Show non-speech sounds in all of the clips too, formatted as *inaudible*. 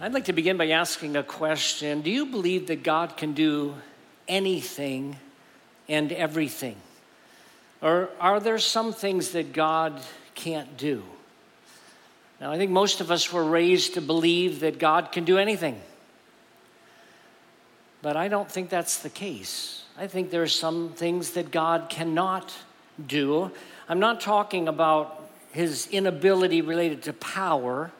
I'd like to begin by asking a question Do you believe that God can do anything and everything? Or are there some things that God can't do? Now, I think most of us were raised to believe that God can do anything. But I don't think that's the case. I think there are some things that God cannot do. I'm not talking about his inability related to power.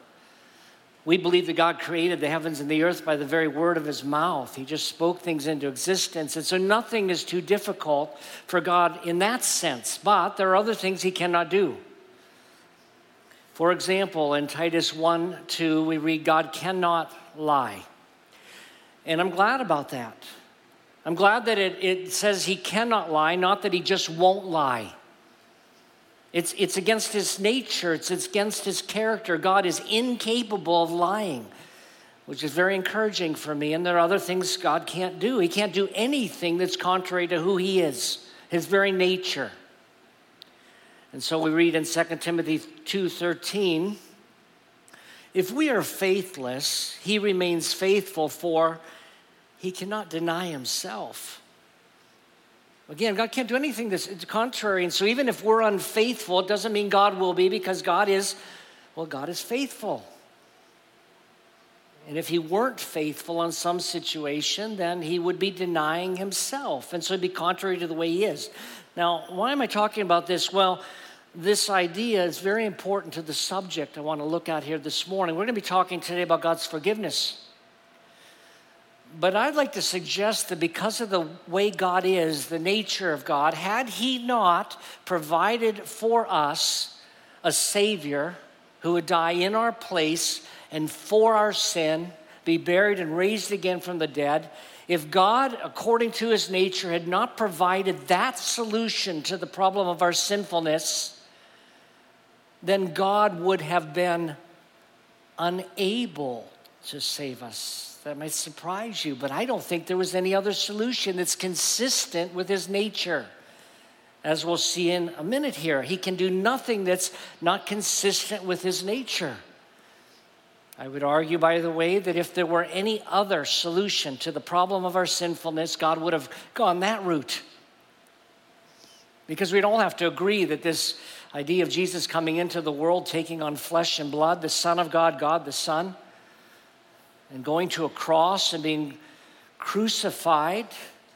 We believe that God created the heavens and the earth by the very word of his mouth. He just spoke things into existence. And so nothing is too difficult for God in that sense. But there are other things he cannot do. For example, in Titus 1 2, we read, God cannot lie. And I'm glad about that. I'm glad that it, it says he cannot lie, not that he just won't lie. It's, it's against his nature, it's it's against his character. God is incapable of lying, which is very encouraging for me. And there are other things God can't do. He can't do anything that's contrary to who he is, his very nature. And so we read in 2 Timothy 2:13, if we are faithless, he remains faithful for he cannot deny himself. Again, God can't do anything that's contrary. And so even if we're unfaithful, it doesn't mean God will be because God is, well, God is faithful. And if he weren't faithful in some situation, then he would be denying himself. And so it'd be contrary to the way he is. Now, why am I talking about this? Well, this idea is very important to the subject I want to look at here this morning. We're going to be talking today about God's forgiveness. But I'd like to suggest that because of the way God is, the nature of God, had He not provided for us a Savior who would die in our place and for our sin, be buried and raised again from the dead, if God, according to His nature, had not provided that solution to the problem of our sinfulness, then God would have been unable to save us. That might surprise you, but I don't think there was any other solution that's consistent with his nature. As we'll see in a minute here, he can do nothing that's not consistent with his nature. I would argue, by the way, that if there were any other solution to the problem of our sinfulness, God would have gone that route. Because we'd all have to agree that this idea of Jesus coming into the world, taking on flesh and blood, the Son of God, God the Son, and going to a cross and being crucified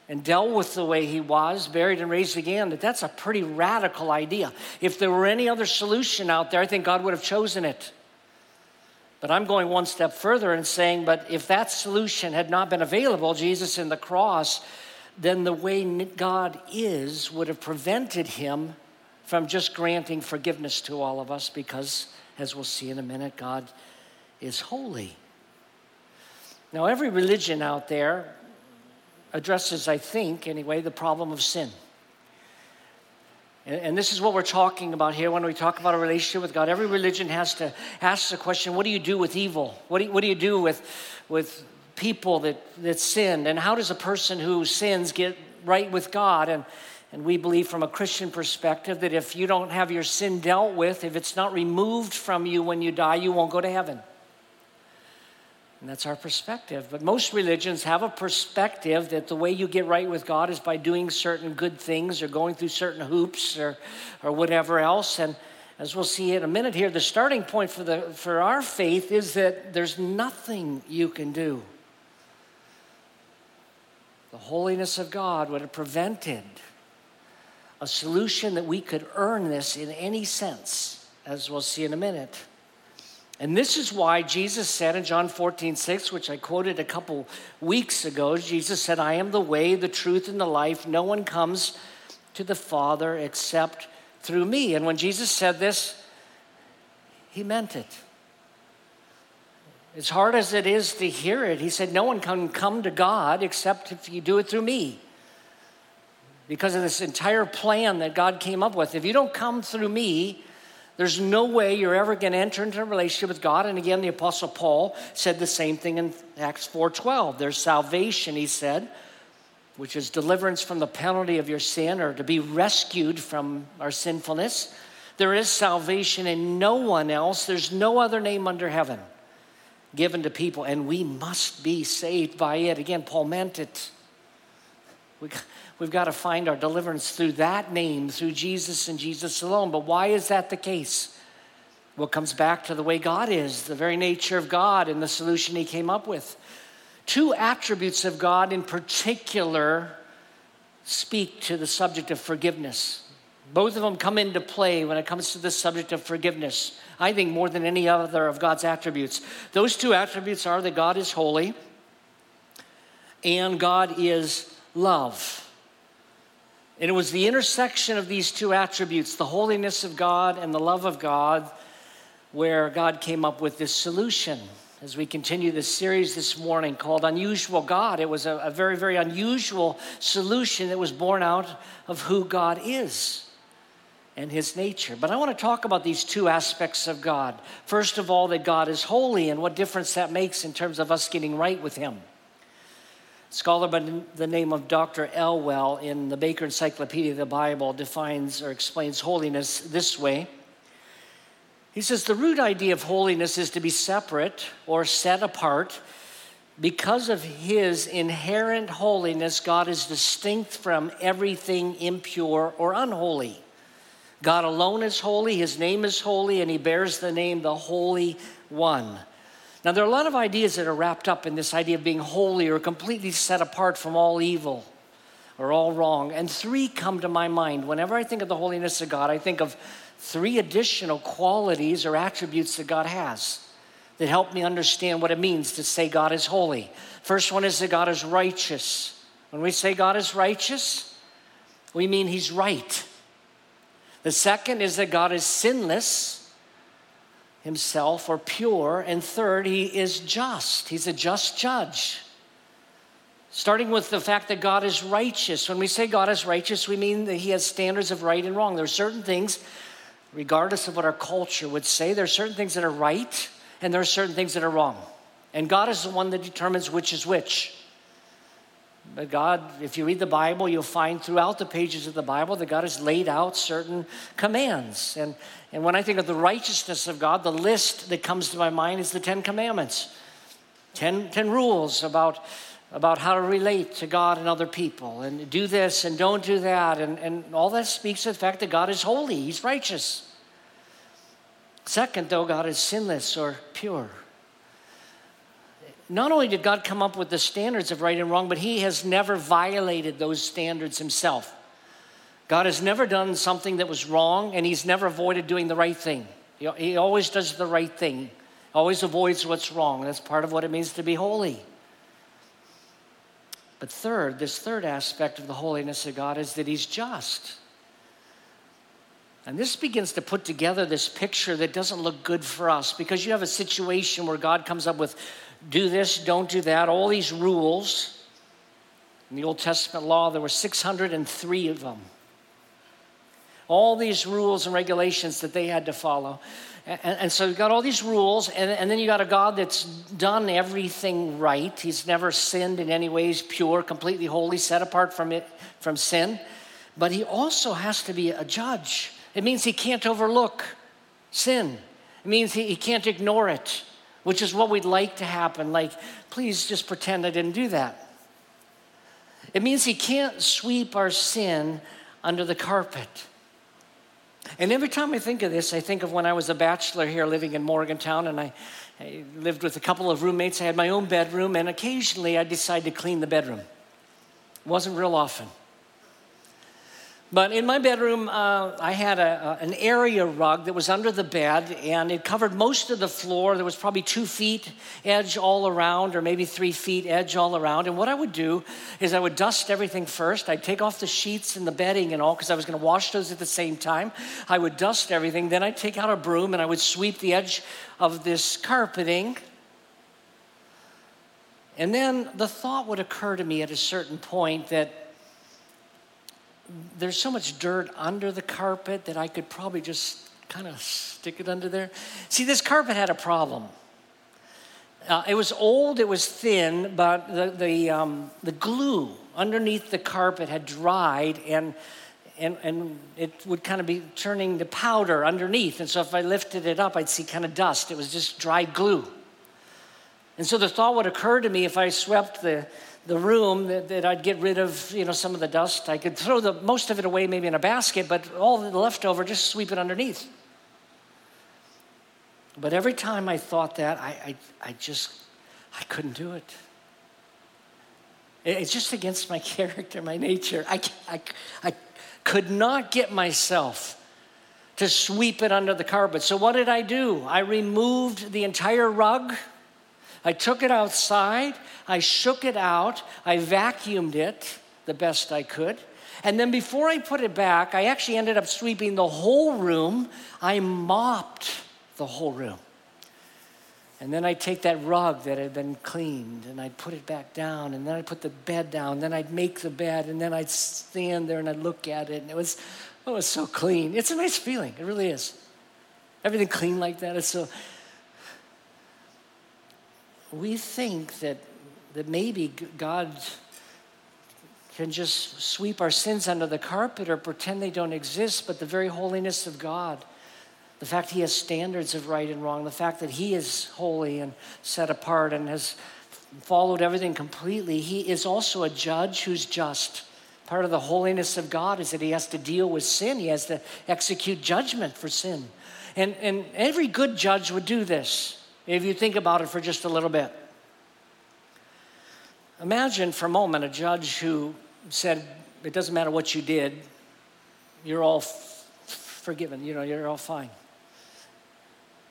and dealt with the way he was, buried and raised again, that that's a pretty radical idea. If there were any other solution out there, I think God would have chosen it. But I'm going one step further and saying, but if that solution had not been available, Jesus in the cross, then the way God is would have prevented him from just granting forgiveness to all of us because, as we'll see in a minute, God is holy. Now, every religion out there addresses, I think, anyway, the problem of sin. And, and, this is what we're talking about here when we talk about a relationship with God. Every religion has to ask the question what do you do with evil? What do you, what do, you do with, with people that, that sin? And how does a person who sins get right with God? And, and we believe from a Christian perspective that if you don't have your sin dealt with, if it's not removed from you when you die, you won't go to heaven. And that's our perspective. But most religions have a perspective that the way you get right with God is by doing certain good things or going through certain hoops or, or whatever else. And as we'll see in a minute here, the starting point for, the, for our faith is that there's nothing you can do. The holiness of God would have prevented a solution that we could earn this in any sense, as we'll see in a minute. And this is why Jesus said in John 14, 6, which I quoted a couple weeks ago, Jesus said, I am the way, the truth, and the life. No one comes to the Father except through me. And when Jesus said this, he meant it. As hard as it is to hear it, he said, No one can come to God except if you do it through me. Because of this entire plan that God came up with. If you don't come through me, there's no way you're ever going to enter into a relationship with God. And again, the Apostle Paul said the same thing in Acts 4:12. There's salvation, he said, which is deliverance from the penalty of your sin or to be rescued from our sinfulness. There is salvation in no one else. There's no other name under heaven given to people, and we must be saved by it. Again, Paul meant it. We, we've got to find our deliverance through that name, through Jesus and Jesus alone. But why is that the case? Well, comes back to the way God is, the very nature of God, and the solution He came up with. Two attributes of God in particular speak to the subject of forgiveness. Both of them come into play when it comes to the subject of forgiveness. I think more than any other of God's attributes. Those two attributes are that God is holy and God is love. And it was the intersection of these two attributes, the holiness of God and the love of God, where God came up with this solution. As we continue this series this morning called Unusual God, it was a, a very, very unusual solution that was born out of who God is and his nature. But I want to talk about these two aspects of God. First of all, that God is holy and what difference that makes in terms of us getting right with him. Scholar by the name of Dr. Elwell in the Baker Encyclopedia of the Bible defines or explains holiness this way. He says the root idea of holiness is to be separate or set apart. Because of his inherent holiness, God is distinct from everything impure or unholy. God alone is holy, His name is holy, and He bears the name the Holy One. Now, there are a lot of ideas that are wrapped up in this idea of being holy or completely set apart from all evil or all wrong. And three come to my mind. Whenever I think of the holiness of God, I think of three additional qualities or attributes that God has that help me understand what it means to say God is holy. First one is that God is righteous. When we say God is righteous, we mean He's right. The second is that God is sinless himself or pure. And third, he is just. He's a just judge. Starting with the fact that God is righteous. When we say God is righteous, we mean that he has standards of right and wrong. There are certain things, regardless of what our culture would say, there are certain things that are right and there are certain things that are wrong. And God is the one that determines which is which. But God, if you read the Bible, you'll find throughout the pages of the Bible that God has laid out certain commands. And, and when I think of the righteousness of God, the list that comes to my mind is the Ten Commandments ten, ten rules about, about how to relate to God and other people, and do this and don't do that. And, and all that speaks to the fact that God is holy, He's righteous. Second, though, God is sinless or pure not only did God come up with the standards of right and wrong, but He has never violated those standards Himself. God has never done something that was wrong, and He's never avoided doing the right thing. He always does the right thing, always avoids what's wrong. That's part of what it means to be holy. But third, this third aspect of the holiness of God is that He's just. And this begins to put together this picture that doesn't look good for us because you have a situation where God comes up with do this, don't do that, all these rules. In the Old Testament law, there were 603 of them. All these rules and regulations that they had to follow. And, and so you've got all these rules, and, and then you got a God that's done everything right. He's never sinned in any ways, pure, completely holy, set apart from it from sin. But he also has to be a judge. It means he can't overlook sin. It means he, he can't ignore it which is what we'd like to happen. Like, please just pretend I didn't do that. It means he can't sweep our sin under the carpet. And every time I think of this, I think of when I was a bachelor here living in Morgantown and I, I lived with a couple of roommates. I had my own bedroom, and occasionally I decided to clean the bedroom. It wasn't real often. But in my bedroom, uh, I had a, a, an area rug that was under the bed, and it covered most of the floor. There was probably two feet edge all around, or maybe three feet edge all around. And what I would do is I would dust everything first. I'd take off the sheets and the bedding and all, because I was going to wash those at the same time. I would dust everything. Then I'd take out a broom and I would sweep the edge of this carpeting And then the thought would occur to me at a certain point that there's so much dirt under the carpet that I could probably just kind of stick it under there. See, this carpet had a problem. Uh, it was old, it was thin, but the, the, um, the glue underneath the carpet had dried and, and, and it would kind of be turning to powder underneath. And so if I lifted it up, I'd see kind of dust. It was just dried glue. And so the thought would occur to me if I swept the, the room that, that, I'd get rid of, you know, some of the dust. I could throw the most of it away maybe in a basket, but all the leftover, just sweep it underneath. But every time I thought that, I, I, I just, I couldn't do it. It's just against my *laughs* character, my nature. I, I, I could not get myself to sweep it under the carpet. So what did I do? I removed the entire rug. I took it outside. I shook it out. I vacuumed it the best I could. And then before I put it back, I actually ended up sweeping the whole room. I mopped the whole room. And then I'd take that rug that had been cleaned and I'd put it back down. And then I'd put the bed down. Then I'd make the bed. And then I'd stand there and I'd look at it. And it was, it was so clean. It's a nice feeling. It really is. Everything clean like that. It's so. We think that, that maybe God can just sweep our sins under the carpet or pretend they don't exist, but the very holiness of God the fact he has standards of right and wrong, the fact that he is holy and set apart and has followed everything completely, he is also a judge who's just. Part of the holiness of God is that he has to deal with sin, he has to execute judgment for sin. And, and every good judge would do this, if you think about it for just a little bit. Imagine for a moment a judge who said, It doesn't matter what you did, you're all f- forgiven, you know, you're all fine.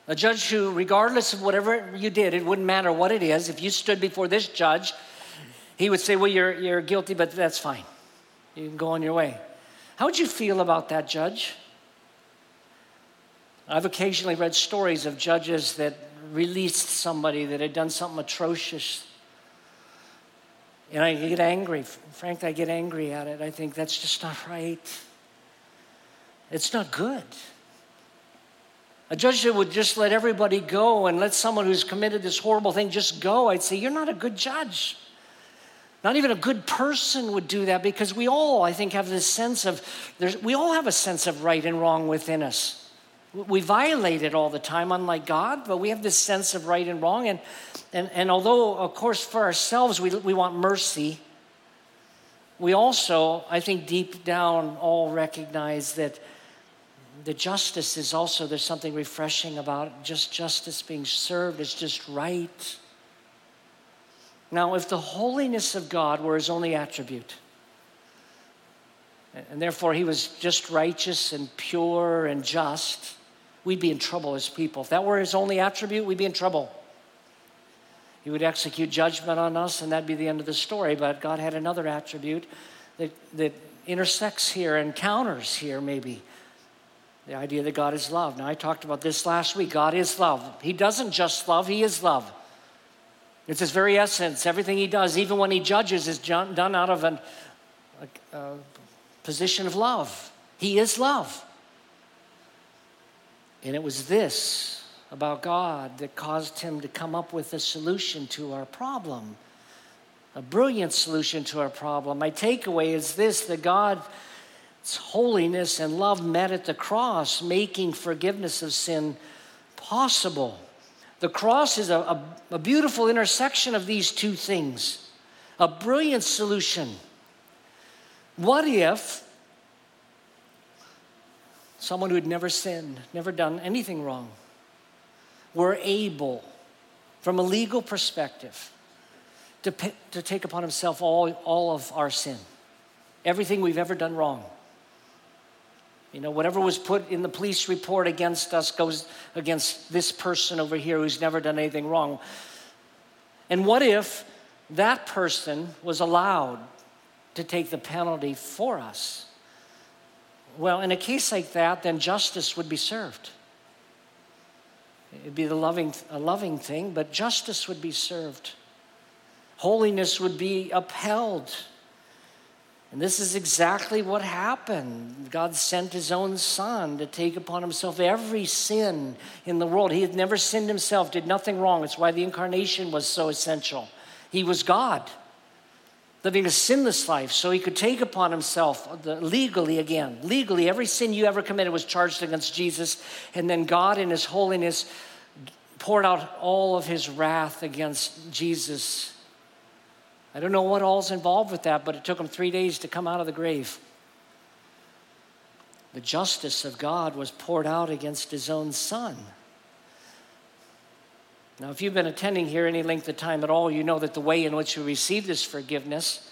A judge who, regardless of whatever you did, it wouldn't matter what it is, if you stood before this judge, he would say, Well, you're, you're guilty, but that's fine. You can go on your way. How would you feel about that judge? I've occasionally read stories of judges that released somebody that had done something atrocious. And I get angry. Frankly, I get angry at it. I think that's just not right. It's not good. A judge that would just let everybody go and let someone who's committed this horrible thing just go, I'd say, You're not a good judge. Not even a good person would do that because we all, I think, have this sense of, we all have a sense of right and wrong within us. We violate it all the time, unlike God, but we have this sense of right and wrong. And, and, and although, of course, for ourselves, we, we want mercy, we also, I think, deep down, all recognize that the justice is also, there's something refreshing about just justice being served. It's just right. Now, if the holiness of God were his only attribute, and therefore he was just righteous and pure and just, we'd be in trouble as people. If that were his only attribute, we'd be in trouble. He would execute judgment on us, and that'd be the end of the story. But God had another attribute that, that intersects here, encounters here, maybe. The idea that God is love. Now, I talked about this last week. God is love. He doesn't just love, He is love. It's His very essence. Everything He does, even when He judges, is done out of an, a, a uh, position of love. He is love. And it was this about God that caused Him to come up with a solution to our problem, a brilliant solution to our problem. My takeaway is this that God it's holiness and love met at the cross, making forgiveness of sin possible. The cross is a, a, a beautiful intersection of these two things, a brilliant solution. What if someone who had never sinned, never done anything wrong, were able, from a legal perspective, to, to take upon himself all, all of our sin, everything we've ever done wrong? You know, whatever was put in the police report against us goes against this person over here who's never done anything wrong. And what if that person was allowed to take the penalty for us? Well, in a case like that, then justice would be served. It'd be the loving, a loving thing, but justice would be served. holiness would be upheld. And this is exactly what happened. God sent his own son to take upon himself every sin in the world. He had never sinned himself, did nothing wrong. It's why the incarnation was so essential. He was God, living a sinless life, so he could take upon himself the, legally again, legally, every sin you ever committed was charged against Jesus. And then God, in his holiness, poured out all of his wrath against Jesus I don't know what all's involved with that, but it took him three days to come out of the grave. The justice of God was poured out against his own son. Now, if you've been attending here any length of time at all, you know that the way in which we receive this forgiveness,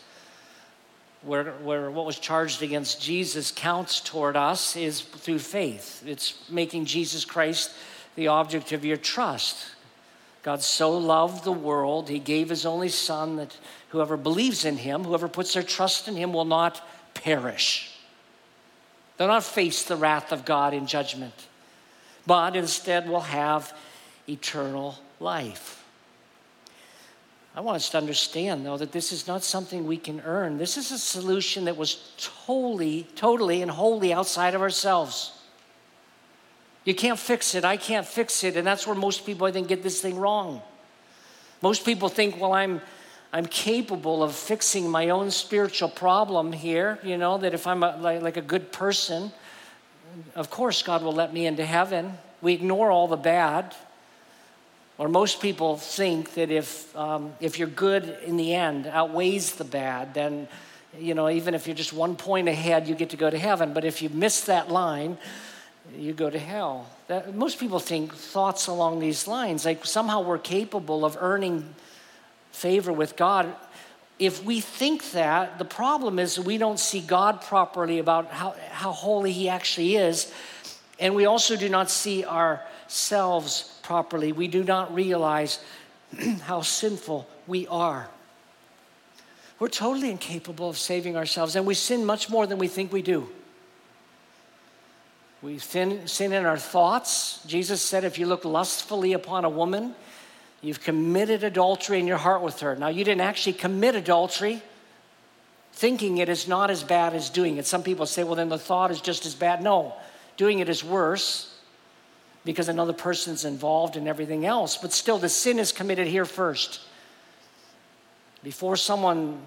where, where what was charged against Jesus counts toward us, is through faith. It's making Jesus Christ the object of your trust. God so loved the world, he gave his only son that whoever believes in him, whoever puts their trust in him, will not perish. They'll not face the wrath of God in judgment, but instead will have eternal life. I want us to understand, though, that this is not something we can earn. This is a solution that was totally, totally, and wholly outside of ourselves. You can't fix it. I can't fix it. And that's where most people, I think, get this thing wrong. Most people think, well, I'm, I'm capable of fixing my own spiritual problem here, you know, that if I'm a, like, like a good person, of course God will let me into heaven. We ignore all the bad. Or most people think that if, um, if you're good in the end outweighs the bad, then, you know, even if you're just one point ahead, you get to go to heaven. But if you miss that line, you go to hell. That, most people think thoughts along these lines, like somehow we're capable of earning favor with God. If we think that, the problem is we don't see God properly about how, how holy He actually is. And we also do not see ourselves properly. We do not realize *clears throat* how sinful we are. We're totally incapable of saving ourselves, and we sin much more than we think we do. We sin, sin in our thoughts. Jesus said, if you look lustfully upon a woman, you've committed adultery in your heart with her. Now, you didn't actually commit adultery. Thinking it is not as bad as doing it. Some people say, well, then the thought is just as bad. No, doing it is worse because another person's involved in everything else. But still, the sin is committed here first. Before someone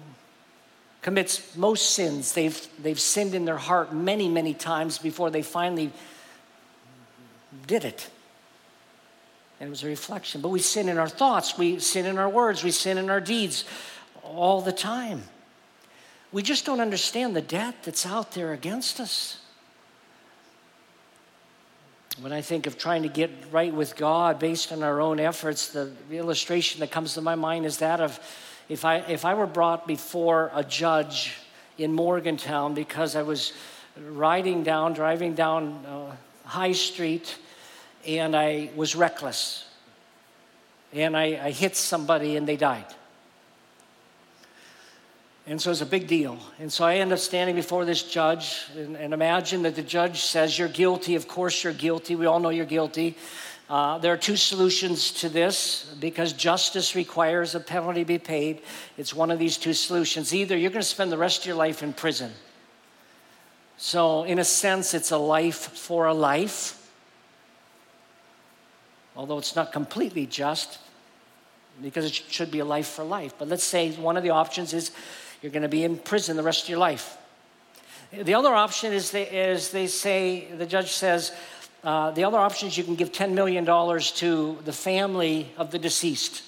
commits most sins, they've, they've sinned in their heart many, many times before they finally did it. And it was a reflection. But we sin in our thoughts, we sin in our words, we sin in our deeds all the time. We just don't understand the debt that's out there against us. When I think of trying to get right with God based on our own efforts, the illustration that comes to my mind is that of if I, if I were brought before a judge in Morgantown because I was riding down, driving down uh, High Street, and I was reckless, and I, I hit somebody and they died. And so it's a big deal. And so I end up standing before this judge and, and, imagine that the judge says, You're guilty. Of course, you're guilty. We all know you're guilty. Uh, there are two solutions to this because justice requires a penalty be paid. It's one of these two solutions. Either you're going to spend the rest of your life in prison. So, in a sense, it's a life for a life, although it's not completely just because it should be a life for life. But let's say one of the options is you're going to be in prison the rest of your life. The other option is they, is they say, the judge says, uh, the other option is you can give $10 million to the family of the deceased.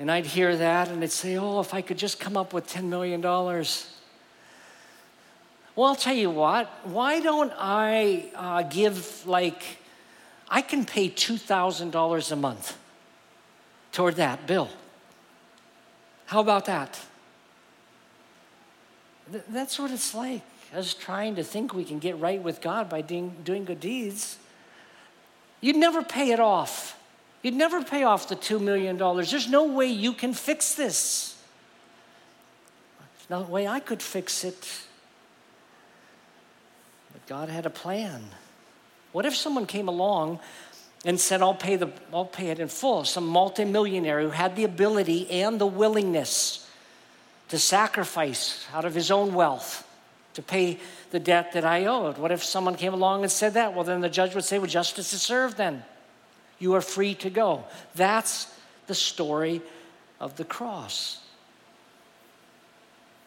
And I'd hear that and I'd say, oh, if I could just come up with $10 million. Well, I'll tell you what, why don't I uh, give like, I can pay $2,000 a month toward that bill. How about that? Th- that's what it's like us trying to think we can get right with God by doing, doing good deeds, you'd never pay it off. You'd never pay off the $2 million. There's no way you can fix this. There's no way I could fix it. But God had a plan. What if someone came along and said, I'll pay, the, I'll pay it in full. Some multimillionaire who had the ability and the willingness to sacrifice out of his own wealth to pay the debt that I owed. What if someone came along and said that? Well, then the judge would say, Well, justice is served then. You are free to go. That's the story of the cross.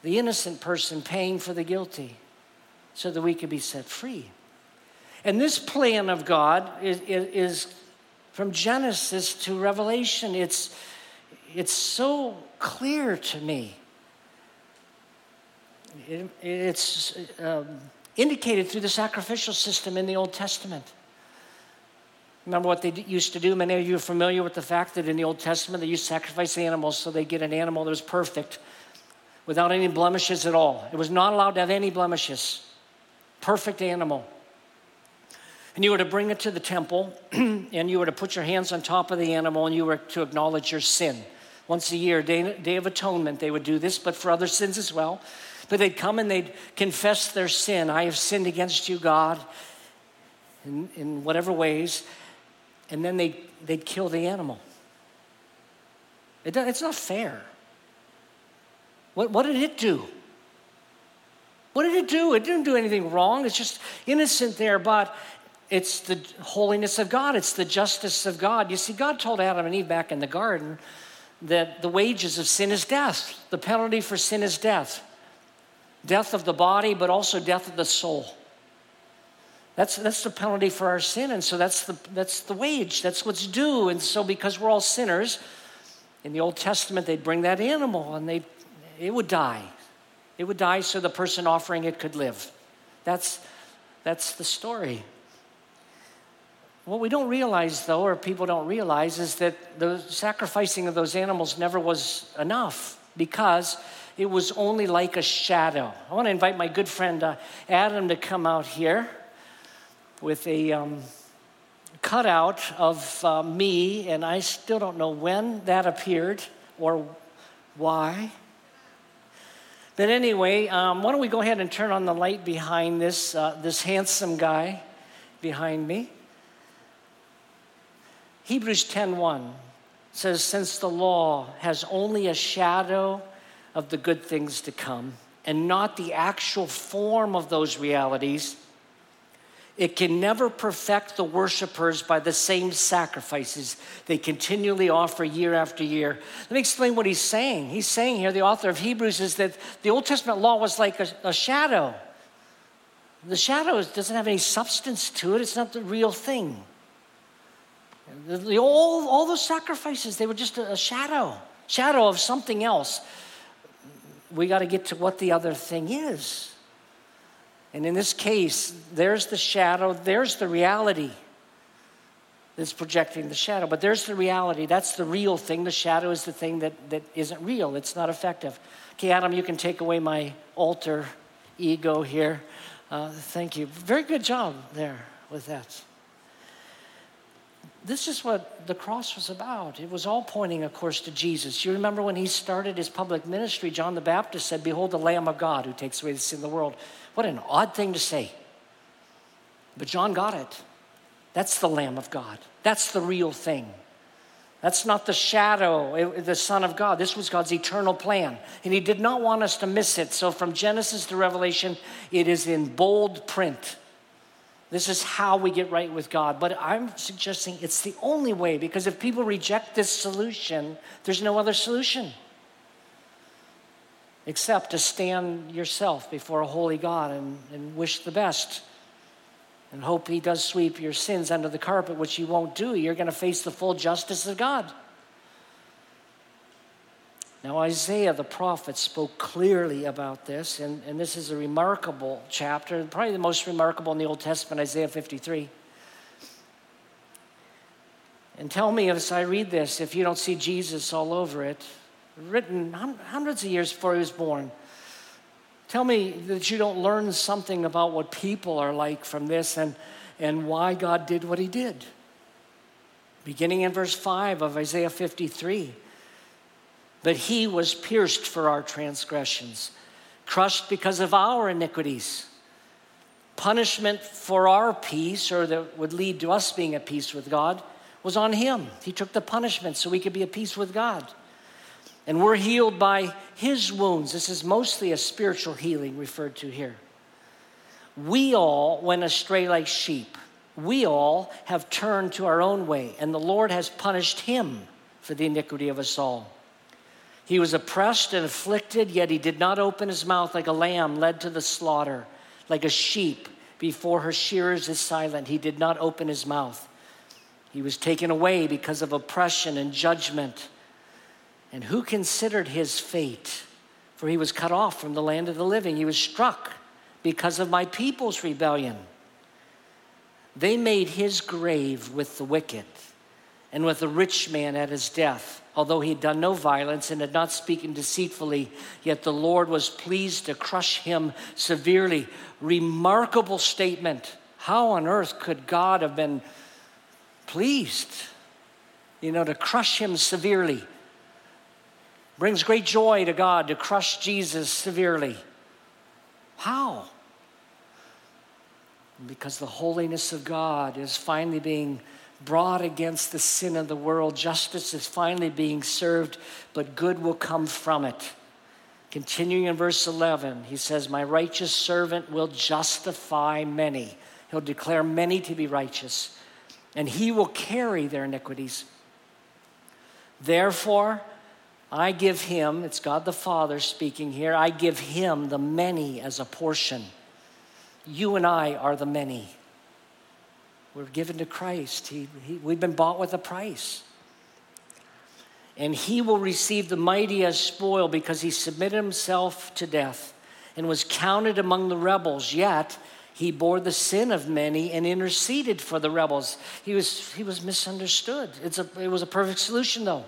The innocent person paying for the guilty so that we could be set free. And this plan of God is, is, is from Genesis to Revelation. It's, it's so clear to me. It, it's um, indicated through the sacrificial system in the Old Testament. Remember what they used to do? Many of you are familiar with the fact that in the Old Testament they used to sacrifice animals so they get an animal that was perfect without any blemishes at all. It was not allowed to have any blemishes. Perfect animal. And you were to bring it to the temple, *clears throat* and you were to put your hands on top of the animal, and you were to acknowledge your sin. Once a year, day, day of atonement, they would do this, but for other sins as well. But they'd come and they'd confess their sin. I have sinned against you, God, in, in whatever ways. And then they'd, they'd kill the animal. It, it's not fair. What, what did it do? What did it do? It didn't do anything wrong. It's just innocent there, but it's the holiness of God, it's the justice of God. You see, God told Adam and Eve back in the garden that the wages of sin is death. The penalty for sin is death death of the body, but also death of the soul. That's, that's the penalty for our sin. And so that's the, that's the wage. That's what's due. And so, because we're all sinners, in the Old Testament, they'd bring that animal and they it would die. It would die so the person offering it could live. That's, that's the story. What we don't realize, though, or people don't realize, is that the sacrificing of those animals never was enough because it was only like a shadow. I want to invite my good friend uh, Adam to come out here with a um, cutout of uh, me, and I still don't know when that appeared or why. But anyway, um, why don't we go ahead and turn on the light behind this, uh, this handsome guy behind me? Hebrews 10:1 says, "Since the law has only a shadow of the good things to come, and not the actual form of those realities, it can never perfect the worshipers by the same sacrifices they continually offer year after year. Let me explain what he's saying. He's saying here, the author of Hebrews, is that the Old Testament law was like a, a shadow. The shadow doesn't have any substance to it, it's not the real thing. The, the, all, all those sacrifices, they were just a, a shadow, shadow of something else. We got to get to what the other thing is. And in this case, there's the shadow, there's the reality that's projecting the shadow. But there's the reality. That's the real thing. The shadow is the thing that, that isn't real, it's not effective. Okay, Adam, you can take away my alter ego here. Uh, thank you. Very good job there with that this is what the cross was about. It was all pointing, of course, to Jesus. You remember when he started his public ministry, John the Baptist said, Behold, the Lamb of God who takes away the sin of the world. What an odd thing to say. But John got it. That's the Lamb of God. That's the real thing. That's not the shadow, the Son of God. This was God's eternal plan. And He did not want us to miss it. So from Genesis to Revelation, it is in bold print. This is how we get right with God. But I'm suggesting it's the only way because if people reject this solution, there's no other solution except to stand yourself before a holy God and, and wish the best and hope He does sweep your sins under the carpet, which He won't do. You're going to face the full justice of God. Now, Isaiah the prophet spoke clearly about this, and, and this is a remarkable chapter, probably the most remarkable in the Old Testament, Isaiah 53. And tell me as I read this if you don't see Jesus all over it, written hundreds of years before he was born. Tell me that you don't learn something about what people are like from this and, and why God did what he did. Beginning in verse 5 of Isaiah 53. But he was pierced for our transgressions, crushed because of our iniquities. punishment for our peace, or that would lead to us being at peace with God, was on him. He took the punishment so we could be at peace with God. And we're healed by his wounds. This is mostly a spiritual healing referred to here. We all went astray like sheep. We all have turned to our own way, and the Lord has punished him for the iniquity of us all. He was oppressed and afflicted, yet he did not open his mouth like a lamb led to the slaughter, like a sheep before her shearers is silent. He did not open his mouth. He was taken away because of oppression and judgment. And who considered his fate? For he was cut off from the land of the living. He was struck because of my people's rebellion. They made his grave with the wicked and with a rich man at his death. Although he had done no violence and had not spoken deceitfully, yet the Lord was pleased to crush him severely. Remarkable statement. How on earth could God have been pleased, you know, to crush him severely. Brings great joy to God to crush Jesus severely. How? Because the holiness of God is finally being brought against the sin of the world. Justice is finally being served, but good will come from it. Continuing in verse 11, he says, My righteous servant will justify many. He'll declare many to be righteous and he will carry their iniquities. Therefore, I give him, it's God the Father speaking here, I give him the many as a portion. You and I are the many. We're given to Christ. He, he, we've been bought with a price. And he will receive the mighty as spoil because he submitted himself to death and was counted among the rebels. Yet, he bore the sin of many and interceded for the rebels. He was, he was misunderstood. It's a, it was a perfect solution, though.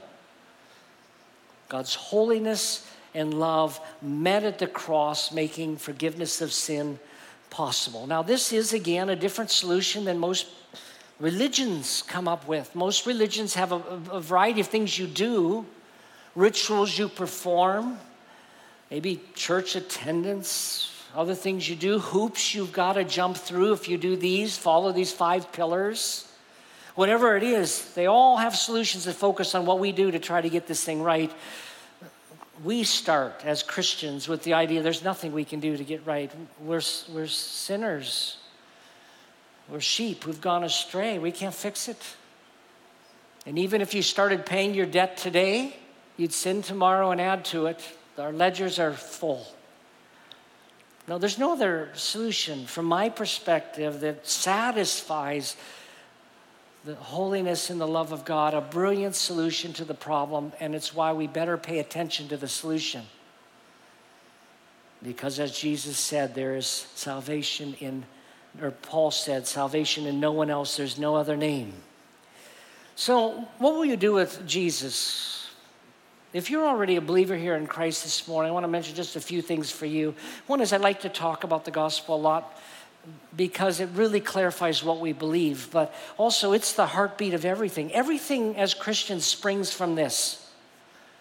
God's holiness and love met at the cross, making forgiveness of sin possible. Now, this is again a different solution than most religions come up with. Most religions have a, a variety of things you do, rituals you perform, maybe church attendance, other things you do, hoops you've got to jump through if you do these, follow these five pillars. Whatever it is, they all have solutions that focus on what we do to try to get this thing right. We start as Christians with the idea there's nothing we can do to get right. We're, we're sinners, we're sheep who've gone astray. We can't fix it. And even if you started paying your debt today, you'd sin tomorrow and add to it. Our ledgers are full. No, there's no other solution from my perspective that satisfies the holiness and the love of God, a brilliant solution to the problem, and it's why we better pay attention to the solution. Because as Jesus said, there is salvation in, or Paul said, salvation in no one else, there's no other name. So, what will you do with Jesus? If you're already a believer here in Christ this morning, I want to mention just a few things for you. One is I like to talk about the gospel a lot because it really clarifies what we believe, but also it's the heartbeat of everything. Everything as Christians springs from this.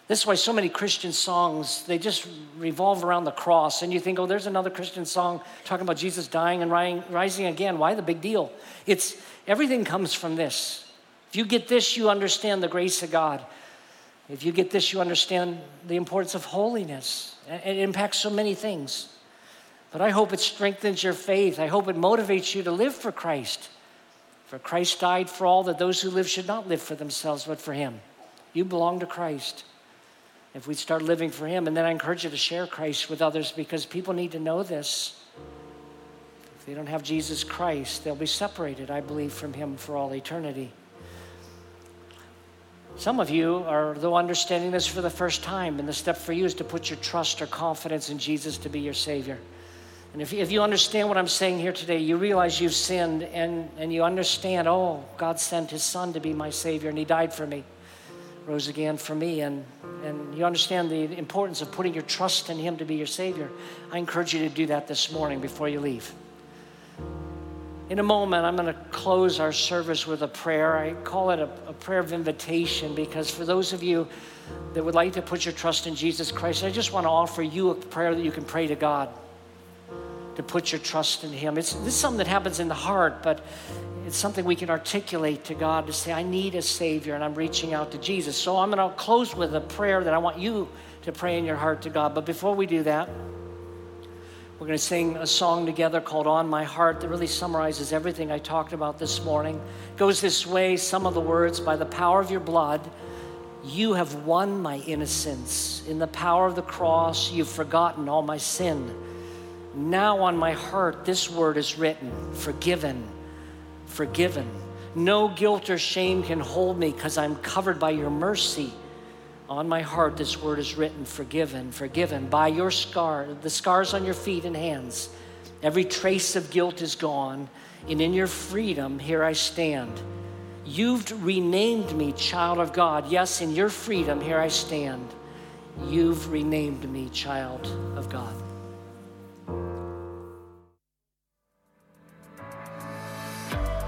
This is why so many Christian songs, they just revolve around the cross. And you think, oh, there's another Christian song talking about Jesus dying and rising again. Why the big deal? It's everything comes from this. If you get this, you understand the grace of God. If you get this, you understand the importance of holiness. It impacts so many things. But I hope it strengthens your faith. I hope it motivates you to live for Christ. For Christ died for all that those who live should not live for themselves, but for Him. You belong to Christ. If we start living for Him, and then I encourage you to share Christ with others because people need to know this. If they don't have Jesus Christ, they'll be separated, I believe, from Him for all eternity. Some of you are, though, understanding this for the first time, and the step for you is to put your trust or confidence in Jesus to be your Savior. And if, if you understand what I'm saying here today, you realize you've sinned and, and you understand, oh, God sent His Son to be my Savior and He died for me, rose again for me, and, and you understand the importance of putting your trust in Him to be your Savior. I encourage you to do that this morning before you leave. In a moment, I'm going to close our service with a prayer. I call it a, a, prayer of invitation because for those of you that would like to put your trust in Jesus Christ, I just want to offer you a prayer that you can pray to God. To put your trust in Him. It's, this is something that happens in the heart, but it's something we can articulate to God to say, I need a Savior, and I'm reaching out to Jesus. So I'm going to close with a prayer that I want you to pray in your heart to God. But before we do that, we're going to sing a song together called On My Heart that really summarizes everything I talked about this morning. It goes this way some of the words, by the power of your blood, you have won my innocence. In the power of the cross, you've forgotten all my sin. Now on my heart, this word is written forgiven, forgiven. No guilt or shame can hold me because I'm covered by your mercy. On my heart, this word is written forgiven, forgiven. By your scar, the scars on your feet and hands, every trace of guilt is gone. And in your freedom, here I stand. You've renamed me child of God. Yes, in your freedom, here I stand. You've renamed me child of God.